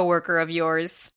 coworker of yours.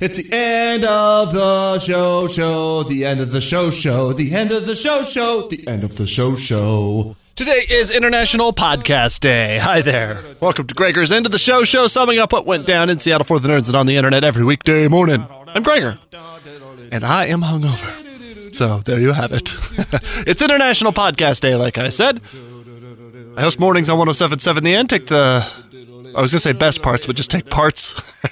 It's the end of the show, show, the end of the show, show, the end of the show, show, the end of the show, show. Today is International Podcast Day. Hi there. Welcome to Gregor's End of the Show show, summing up what went down in Seattle for the nerds and on the internet every weekday morning. I'm Gregor, and I am hungover. So there you have it. it's International Podcast Day, like I said. I host mornings on 1077 The End. Take the, I was going to say best parts, but just take parts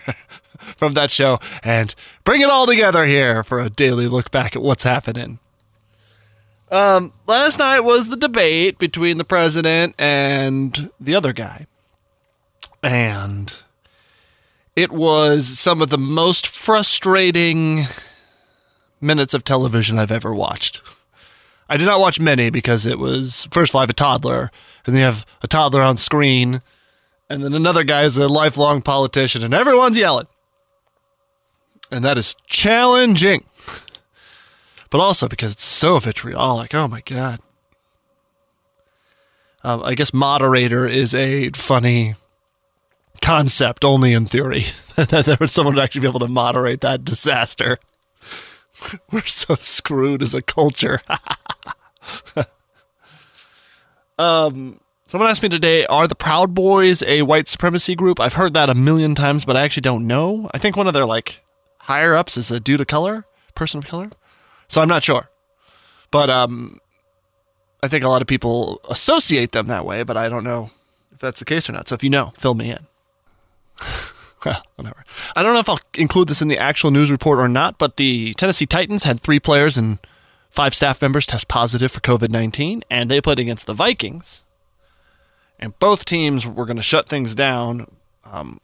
from that show and bring it all together here for a daily look back at what's happening. Um, last night was the debate between the president and the other guy. And it was some of the most frustrating minutes of television I've ever watched. I did not watch many because it was first of all, I have a toddler, and you have a toddler on screen, and then another guy is a lifelong politician, and everyone's yelling. And that is challenging but also because it's so vitriolic. Oh my god. Um, I guess moderator is a funny concept, only in theory. that someone would actually be able to moderate that disaster. We're so screwed as a culture. um, someone asked me today, are the Proud Boys a white supremacy group? I've heard that a million times, but I actually don't know. I think one of their like higher ups is a dude of color, person of color. So I'm not sure. But um, I think a lot of people associate them that way, but I don't know if that's the case or not. So if you know, fill me in. well, whatever. I don't know if I'll include this in the actual news report or not, but the Tennessee Titans had three players and five staff members test positive for COVID 19, and they played against the Vikings. And both teams were going to shut things down um,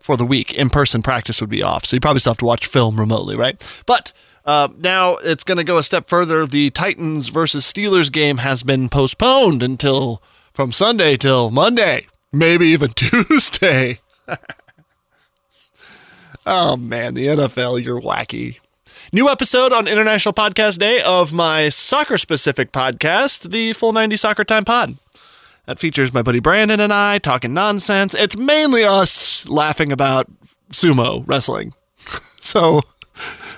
for the week. In person practice would be off. So you probably still have to watch film remotely, right? But uh, now it's going to go a step further. The Titans versus Steelers game has been postponed until from Sunday till Monday, maybe even Tuesday. oh man, the NFL, you're wacky. New episode on International Podcast Day of my soccer specific podcast, the Full 90 Soccer Time Pod. That features my buddy Brandon and I talking nonsense. It's mainly us laughing about sumo wrestling. so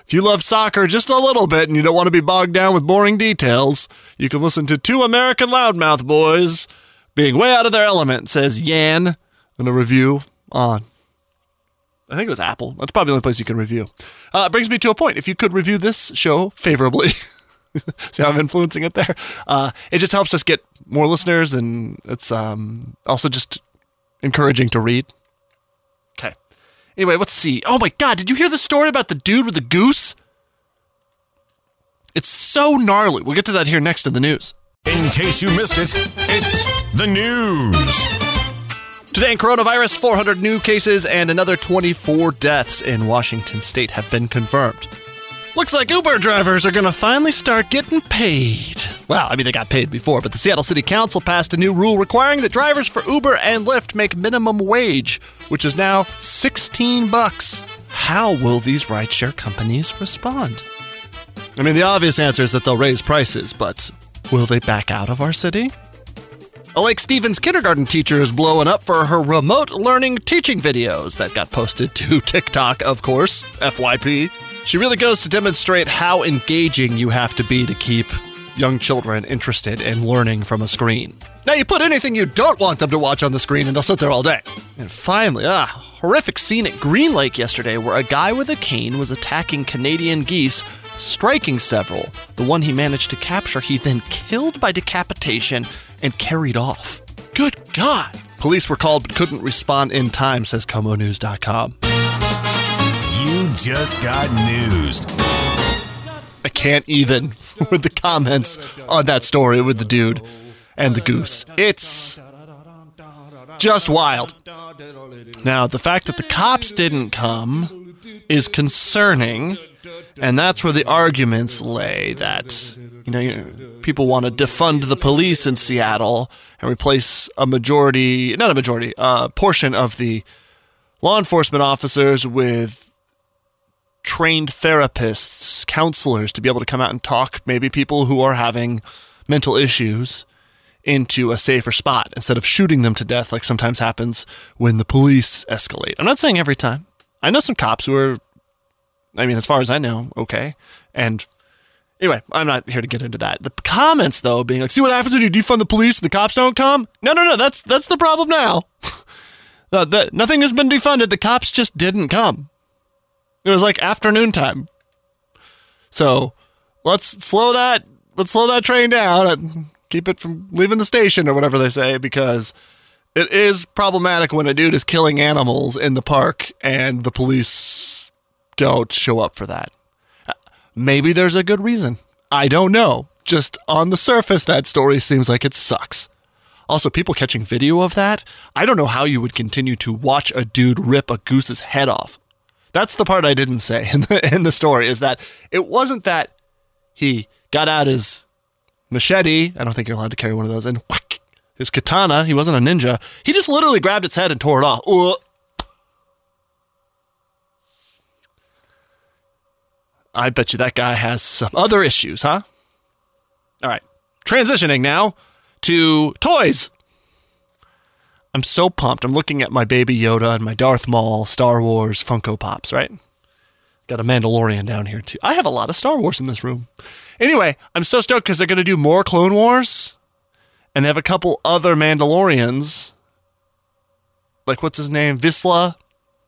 if you love soccer just a little bit and you don't want to be bogged down with boring details, you can listen to two American loudmouth boys being way out of their element, says Yan in a review on. I think it was Apple. That's probably the only place you can review. Uh, brings me to a point. If you could review this show favorably, see how I'm influencing it there? Uh, it just helps us get more listeners, and it's um, also just encouraging to read. Okay. Anyway, let's see. Oh my god, did you hear the story about the dude with the goose? It's so gnarly. We'll get to that here next in the news. In case you missed it, it's the news. Today in coronavirus, 400 new cases and another 24 deaths in Washington state have been confirmed. Looks like Uber drivers are going to finally start getting paid. Well, I mean, they got paid before, but the Seattle City Council passed a new rule requiring that drivers for Uber and Lyft make minimum wage, which is now 16 bucks. How will these rideshare companies respond? I mean, the obvious answer is that they'll raise prices, but will they back out of our city? A Lake Stevens kindergarten teacher is blowing up for her remote learning teaching videos that got posted to TikTok, of course, FYP. She really goes to demonstrate how engaging you have to be to keep young children interested in learning from a screen. Now, you put anything you don't want them to watch on the screen and they'll sit there all day. And finally, ah, horrific scene at Green Lake yesterday where a guy with a cane was attacking Canadian geese, striking several. The one he managed to capture, he then killed by decapitation and carried off. Good God! Police were called but couldn't respond in time, says KOMONews.com. Just got news. I can't even with the comments on that story with the dude and the goose. It's just wild. Now, the fact that the cops didn't come is concerning, and that's where the arguments lay that, you know, people want to defund the police in Seattle and replace a majority, not a majority, a portion of the law enforcement officers with trained therapists, counselors to be able to come out and talk maybe people who are having mental issues into a safer spot instead of shooting them to death like sometimes happens when the police escalate. I'm not saying every time. I know some cops who are I mean as far as I know, okay. And anyway, I'm not here to get into that. The comments though being like, "See what happens when you defund the police and the cops don't come?" No, no, no, that's that's the problem now. Uh, that nothing has been defunded. The cops just didn't come. It was like afternoon time. So let's slow that let's slow that train down and keep it from leaving the station or whatever they say because it is problematic when a dude is killing animals in the park and the police don't show up for that. Maybe there's a good reason. I don't know. Just on the surface, that story seems like it sucks. Also, people catching video of that, I don't know how you would continue to watch a dude rip a goose's head off. That's the part I didn't say in the in the story is that it wasn't that he got out his machete. I don't think you're allowed to carry one of those. And whack, his katana. He wasn't a ninja. He just literally grabbed its head and tore it off. I bet you that guy has some other issues, huh? All right. Transitioning now to toys. I'm so pumped. I'm looking at my baby Yoda and my Darth Maul Star Wars Funko Pops, right? Got a Mandalorian down here too. I have a lot of Star Wars in this room. Anyway, I'm so stoked because they're going to do more Clone Wars and they have a couple other Mandalorians. Like, what's his name? Vizsla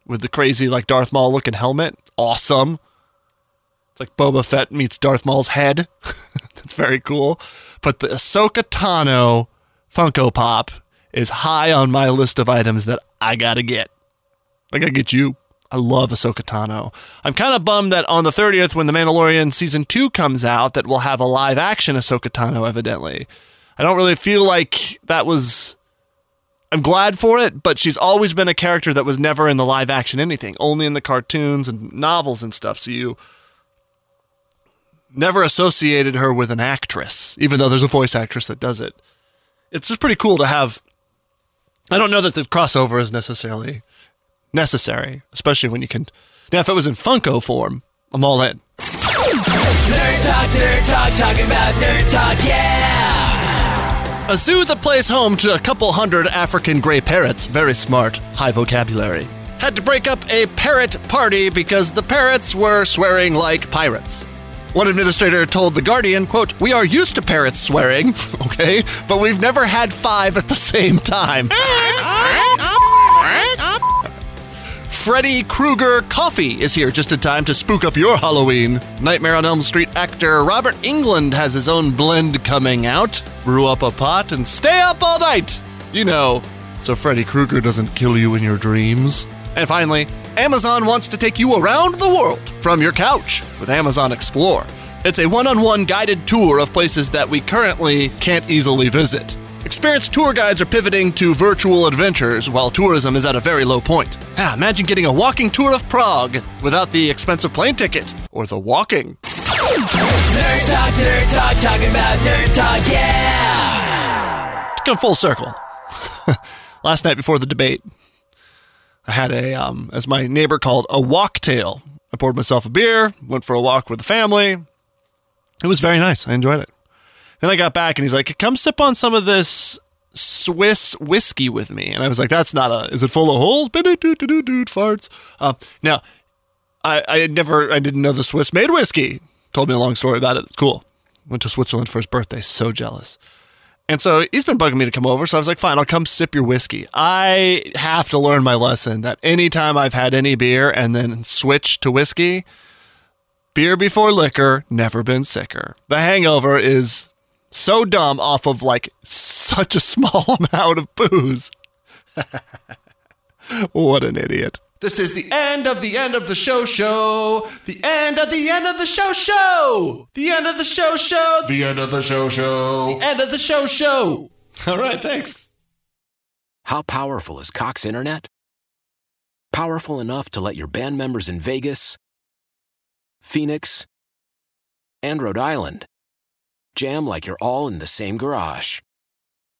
with the crazy, like, Darth Maul looking helmet. Awesome. It's like Boba Fett meets Darth Maul's head. That's very cool. But the Ahsoka Tano Funko Pop is high on my list of items that I gotta get. I gotta get you. I love Ahsoka Tano. I'm kind of bummed that on the 30th, when The Mandalorian Season 2 comes out, that we'll have a live action Ahsoka Tano, evidently. I don't really feel like that was. I'm glad for it, but she's always been a character that was never in the live action anything, only in the cartoons and novels and stuff. So you never associated her with an actress, even though there's a voice actress that does it. It's just pretty cool to have. I don't know that the crossover is necessarily necessary, especially when you can. Now, if it was in Funko form, I'm all in. Nerd talk, nerd talk, talking about nerd talk, yeah! A zoo that plays home to a couple hundred African gray parrots, very smart, high vocabulary, had to break up a parrot party because the parrots were swearing like pirates. One administrator told The Guardian, quote, We are used to parrots swearing, okay, but we've never had five at the same time. Freddy Krueger Coffee is here just in time to spook up your Halloween. Nightmare on Elm Street actor Robert Englund has his own blend coming out. Brew up a pot and stay up all night. You know, so Freddy Krueger doesn't kill you in your dreams. And finally, Amazon wants to take you around the world from your couch with Amazon Explore. It's a one on one guided tour of places that we currently can't easily visit. Experienced tour guides are pivoting to virtual adventures while tourism is at a very low point. Ah, imagine getting a walking tour of Prague without the expensive plane ticket or the walking. Nerd talk, nerd talk, talking about nerd talk, yeah! Come full circle. Last night before the debate, I had a, um, as my neighbor called, a walktail. I poured myself a beer, went for a walk with the family. It was very nice. I enjoyed it. Then I got back and he's like, come sip on some of this Swiss whiskey with me. And I was like, that's not a, is it full of holes? Farts. Uh, now, I, I had never, I didn't know the Swiss made whiskey. Told me a long story about it. Cool. Went to Switzerland for his birthday. So jealous. And so he's been bugging me to come over. So I was like, fine, I'll come sip your whiskey. I have to learn my lesson that anytime I've had any beer and then switch to whiskey, beer before liquor, never been sicker. The hangover is so dumb off of like such a small amount of booze. what an idiot. This is the end of the end of the show show. The end of the end of the show show. The end of the show show. The end of the show show. The end of the show show. All right, thanks. How powerful is Cox Internet? Powerful enough to let your band members in Vegas, Phoenix, and Rhode Island jam like you're all in the same garage.